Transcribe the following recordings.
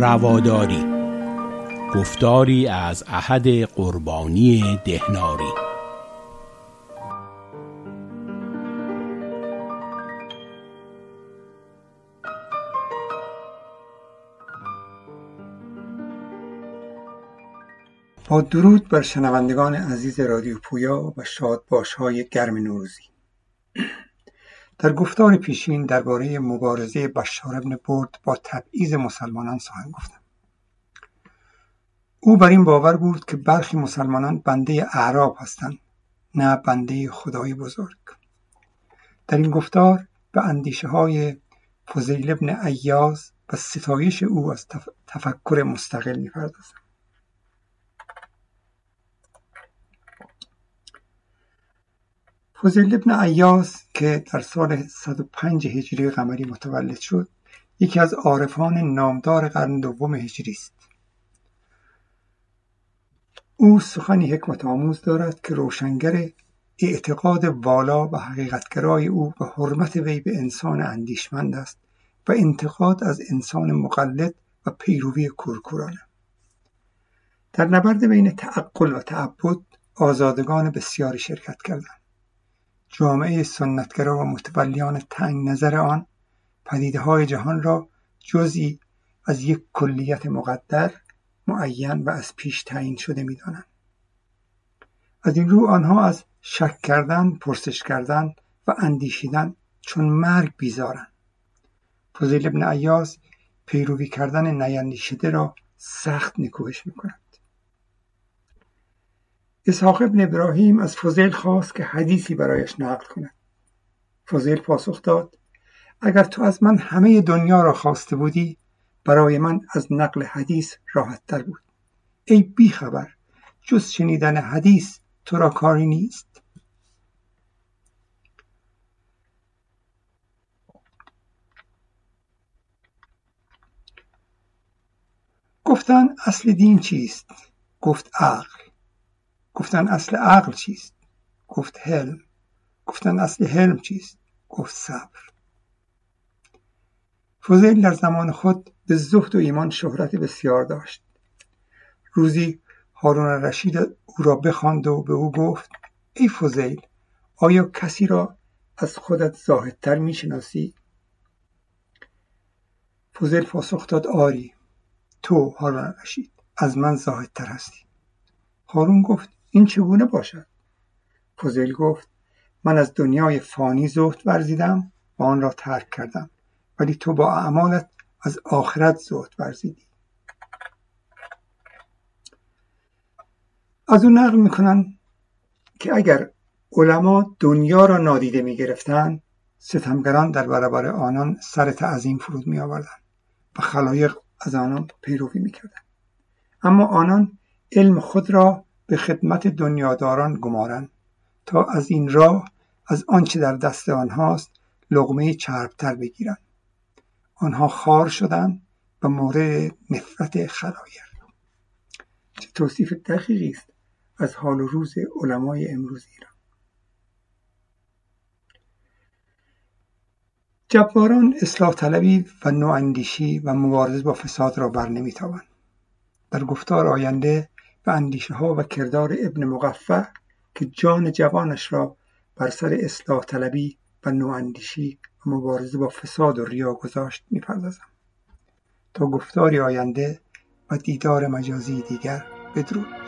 رواداری. گفتاری از احد قربانی دهناری. با درود بر شنوندگان عزیز رادیو پویا و شادباش های گرم نوروزی. در گفتار پیشین درباره مبارزه بشار ابن برد با تبعیض مسلمانان سخن گفتم. او بر این باور بود که برخی مسلمانان بنده اعراب هستند نه بنده خدای بزرگ. در این گفتار به اندیشه های فضیل ابن ایاز و ستایش او از تفکر مستقل می‌پردازم. فضیل ابن عیاز که در سال 105 هجری قمری متولد شد یکی از عارفان نامدار قرن دوم هجری است. او سخنی حکمت آموز دارد که روشنگر اعتقاد والا و حقیقتگرای او و حرمت وی به انسان اندیشمند است و انتقاد از انسان مقلد و پیروی کورکورانه. در نبرد بین تعقل و تعبد آزادگان بسیاری شرکت کردند. جامعه سنتگرا و متولیان تنگ نظر آن های جهان را جزئی از یک کلیت مقدر معین و از پیش تعیین شده می‌دانند. از این رو آنها از شک کردن پرسش کردن و اندیشیدن چون مرگ بیزارند. فضیل ابن عیاز پیروی کردن نیندیشیده را سخت نکوهش می‌کند. اسحاق ابن ابراهیم از فضیل خواست که حدیثی برایش نقل کند. فضیل پاسخ داد اگر تو از من همه دنیا را خواسته بودی برای من از نقل حدیث راحت تر بود. ای بی خبر جز شنیدن حدیث تو را کاری نیست. گفتن اصل دین چیست؟ گفت عقل. گفتن اصل عقل چیست؟ گفت حلم. گفتن اصل حلم چیست؟ گفت صبر. فضیل در زمان خود به زهد و ایمان شهرت بسیار داشت. روزی هارون رشید او را بخواند و به او گفت ای فضیل آیا کسی را از خودت زاهدتر می‌شناسی؟ فضیل پاسخ داد آری تو هارون رشید از من زاهدتر هستی. هارون گفت این چگونه باشد؟ فضیل گفت من از دنیای فانی زهد ورزیدم و آن را ترک کردم ولی تو با اعمالت از آخرت زهد ورزیدی. از او نقل می‌کنن که اگر علما دنیا را نادیده می‌گرفتند ستمگران در برابر آنان سر تعظیم فرود می آوردن و خلایق از آنان پیروی می‌کردند. اما آنان علم خود را به خدمت دنیاداران گمارند تا از این راه از آنچه در دست آنهاست لقمه چربتر بگیرند آنها خار شدند و مورد نفرت خلایر چه توصیف دقیقی است از حال و روز علمای امروز ایران. جباران اصلاح طلبی و نواندیشی و مبارزه با فساد را بر نمیتابند در گفتار آینده اندیشه ها و کردار ابن مقفع که جان جوانش را بر سر اصلاح طلبی و نواندیشی و مبارزه با فساد و ریا گذاشت می‌پردازم. تا گفتاری آینده و دیدار مجازی دیگر بدرود.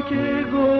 και εγώ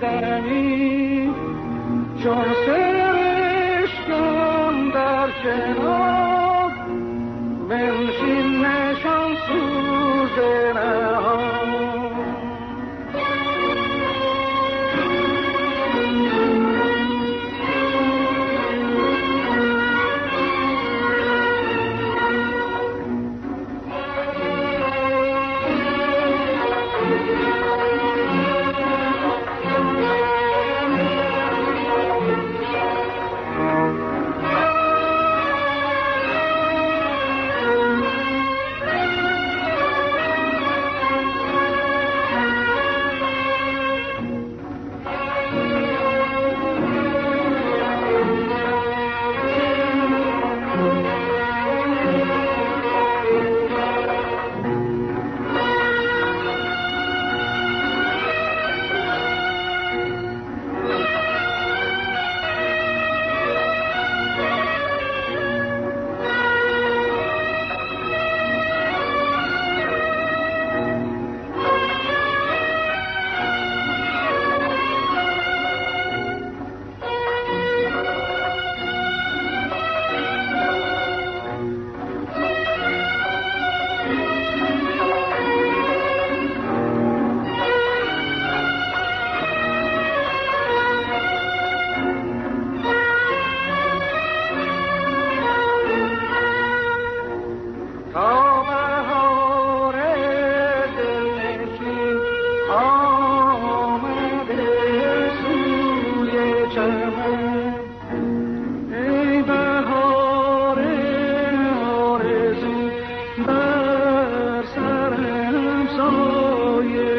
بنشیندنی چون سرشکم در کنار بنشین نشان سوز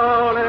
Oh.